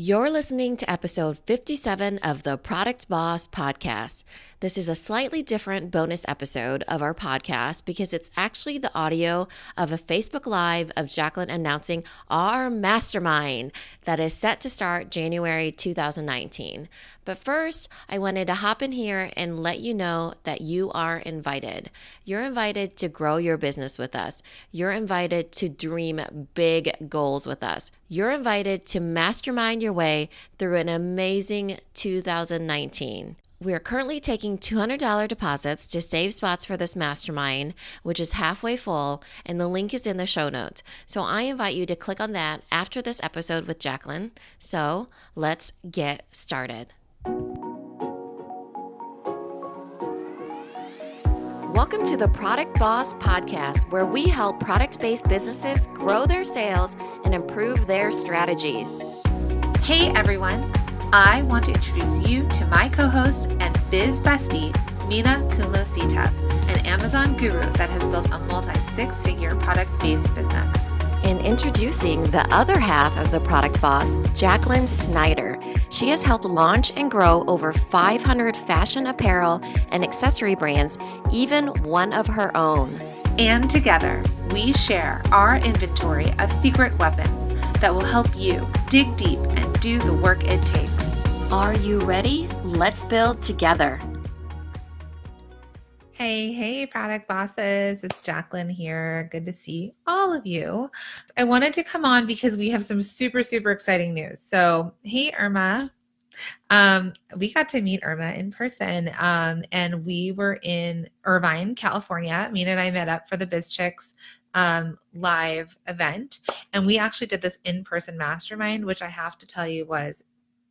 You're listening to episode 57 of the Product Boss podcast. This is a slightly different bonus episode of our podcast because it's actually the audio of a Facebook Live of Jacqueline announcing our mastermind that is set to start January 2019. But first, I wanted to hop in here and let you know that you are invited. You're invited to grow your business with us. You're invited to dream big goals with us. You're invited to mastermind your way through an amazing 2019. We are currently taking $200 deposits to save spots for this mastermind, which is halfway full, and the link is in the show notes. So I invite you to click on that after this episode with Jacqueline. So let's get started. Welcome to the Product Boss Podcast, where we help product based businesses grow their sales and improve their strategies. Hey everyone, I want to introduce you to my co host and biz bestie, Minessa Konecky, an Amazon guru that has built a multi six figure product based business. In introducing the other half of the product boss, Jacqueline Snyder. She has helped launch and grow over 500 fashion apparel and accessory brands, even one of her own. And together, we share our inventory of secret weapons that will help you dig deep and do the work it takes. Are you ready? Let's build together. Hey, hey, product bosses. It's Jacqueline here. Good to see all of you. I wanted to come on because we have some super, super exciting news. So, hey, Irma. Um, we got to meet Irma in person, um, and we were in Irvine, California. Mina and I met up for the BizChix um, live event, and we actually did this in person mastermind, which I have to tell you was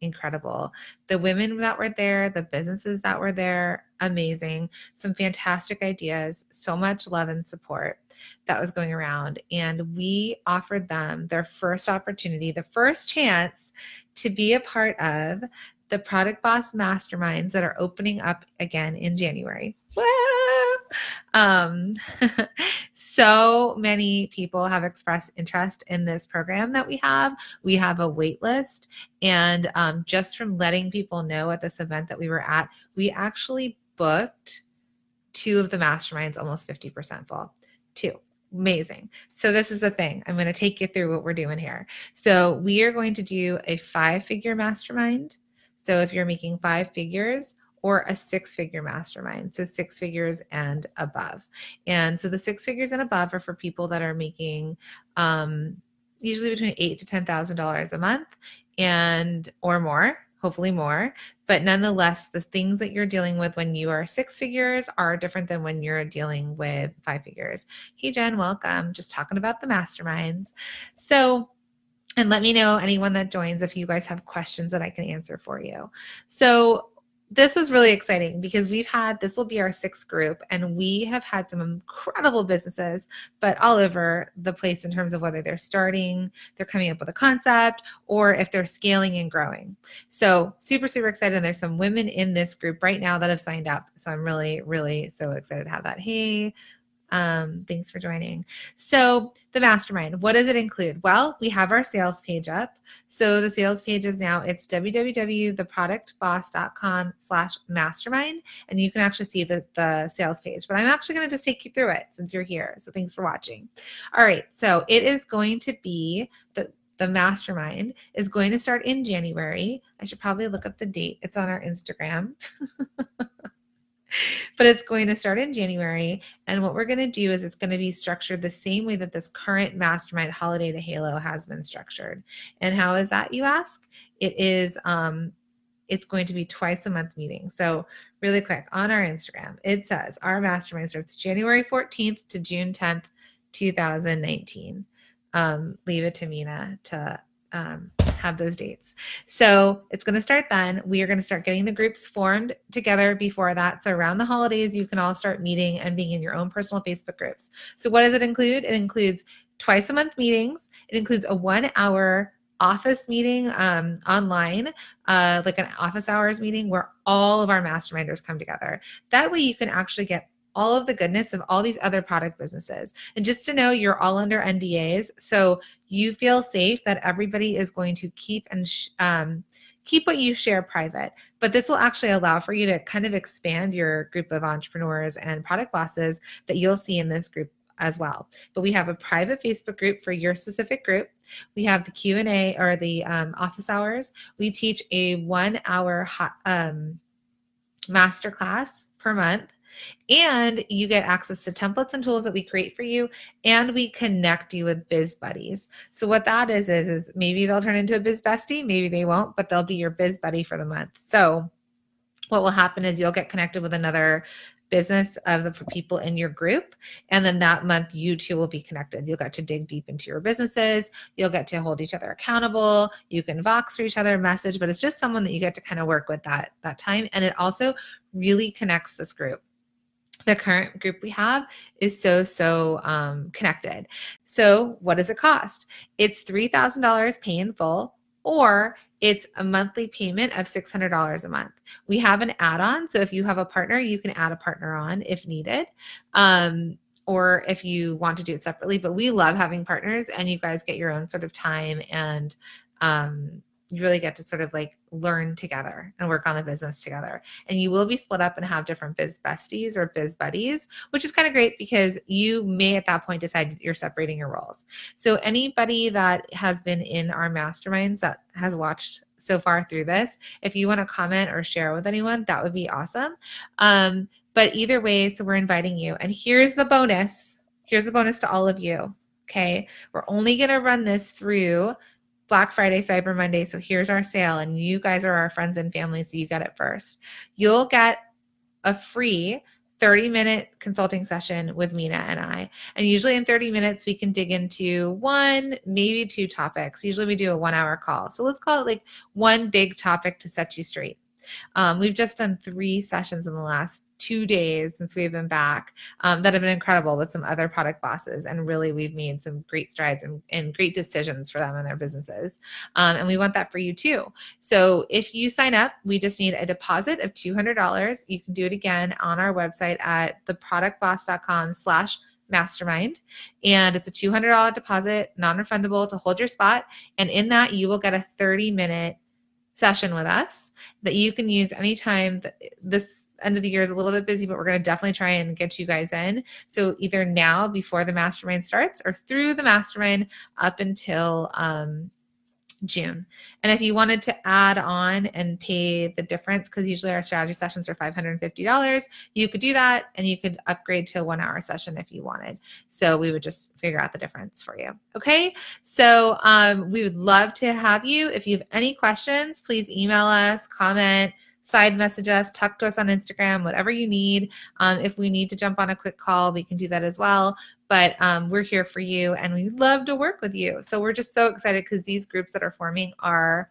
incredible. The women that were there, the businesses that were there, amazing. Some fantastic ideas, so much love and support that was going around. And we offered them their first opportunity, the first chance to be a part of the Product Boss Masterminds that are opening up again in January. Um, so many people have expressed interest in this program that we have. We have a wait list. And um, just from letting people know at this event that we were at, we actually booked two of the masterminds almost 50% full. Two. Amazing. So, this is the thing. I'm going to take you through what we're doing here. So, we are going to do a five figure mastermind. So, if you're making five figures, or a six figure mastermind. So six figures and above. And so the six figures and above are for people that are making um, usually between eight to ten thousand dollars a month and or more hopefully more. But nonetheless the things that you're dealing with when you are six figures are different than when you're dealing with five figures. Hey jen welcome. Just talking about the masterminds. So and let me know anyone that joins if you guys have questions that i can answer for you. So this is really exciting because we've had this will be our sixth group and we have had some incredible businesses but all over the place in terms of whether they're starting they're coming up with a concept or if they're scaling and growing. So super super excited. And there's some women in this group right now that have signed up. So i'm really really so excited to have that. Hey um, thanks for joining. So, the mastermind, what does it include? Well, we have our sales page up. So, the sales page is now it's www.theproductboss.com slash mastermind. And you can actually see the, the sales page, but I'm actually going to just take you through it since you're here. So, thanks for watching. All right. So, it is going to be the the mastermind is going to start in January. I should probably look up the date. It's on our Instagram. but it's going to start in January. And what we're going to do is it's going to be structured the same way that this current mastermind holiday to Halo has been structured. And how is that, you ask? It is, um, it's going to be twice a month meeting. So, really quick on our Instagram, it says our mastermind starts January 14th to June 10th, 2019. Um, leave it to Mina to um, have those dates. So it's going to start then. We are going to start getting the groups formed together before that. So around the holidays, you can all start meeting and being in your own personal Facebook groups. So what does it include? It includes twice a month meetings. It includes a one hour office meeting um, online, uh, like an office hours meeting where all of our masterminders come together. That way you can actually get all of the goodness of all these other product businesses. And just to know you're all under NDAs. So you feel safe that everybody is going to keep and sh- um, keep what you share private. But this will actually allow for you to kind of expand your group of entrepreneurs and product bosses that you'll see in this group as well. But we have a private Facebook group for your specific group. We have the Q and A or the um, office hours. We teach a one-hour hot, um, master class per month. And you get access to templates and tools that we create for you, and we connect you with biz buddies. So what that is is is maybe they'll turn into a biz bestie, maybe they won't, but they'll be your biz buddy for the month. So what will happen is you'll get connected with another business of the people in your group. And then that month, you two will be connected. You'll get to dig deep into your businesses. You'll get to hold each other accountable. You can vox for each other, message, but it's just someone that you get to kind of work with that that time. And it also really connects this group. The current group we have is so, so um, connected. So, what does it cost? It's $3,000 pay in full, or it's a monthly payment of $600 a month. We have an add on. So if you have a partner, you can add a partner on if needed. Um, or if you want to do it separately, but we love having partners and you guys get your own sort of time and um, you really get to sort of like learn together and work on the business together. And you will be split up and have different biz besties or biz buddies, which is kind of great because you may at that point decide you're separating your roles. So, anybody that has been in our masterminds that has watched so far through this, if you want to comment or share with anyone, that would be awesome. Um, but either way, so we're inviting you. And here's the bonus here's the bonus to all of you. Okay. We're only going to run this through Black Friday, Cyber Monday. So here's our sale, and you guys are our friends and family, so you get it first. You'll get a free 30 minute consulting session with Mina and I. And usually in 30 minutes, we can dig into one, maybe two topics. Usually we do a one hour call. So let's call it like one big topic to set you straight. Um, we've just done three sessions in the last two days since we've been back um, that have been incredible with some other product bosses. And really, we've made some great strides and, and great decisions for them and their businesses. Um, and we want that for you too. So if you sign up, we just need a deposit of $200. You can do it again on our website at theproductboss.com slash mastermind and it's a $200 deposit non-refundable to hold your spot and in that you will get a 30 minute session with us that you can use anytime this end of the year is a little bit busy, but we're going to definitely try and get you guys in. So either now before the mastermind starts or through the mastermind up until um, June. And if you wanted to add on and pay the difference, because usually our strategy sessions are $550, you could do that and you could upgrade to a one hour session if you wanted. So we would just figure out the difference for you. Okay. So um, we would love to have you. If you have any questions, please email us, comment side message us, talk to us on Instagram, whatever you need. Um, if we need to jump on a quick call, we can do that as well. But um, we're here for you and we love to work with you. So we're just so excited because these groups that are forming are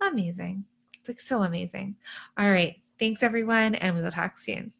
amazing. It's like so amazing. All right. Thanks, everyone. And we will talk soon.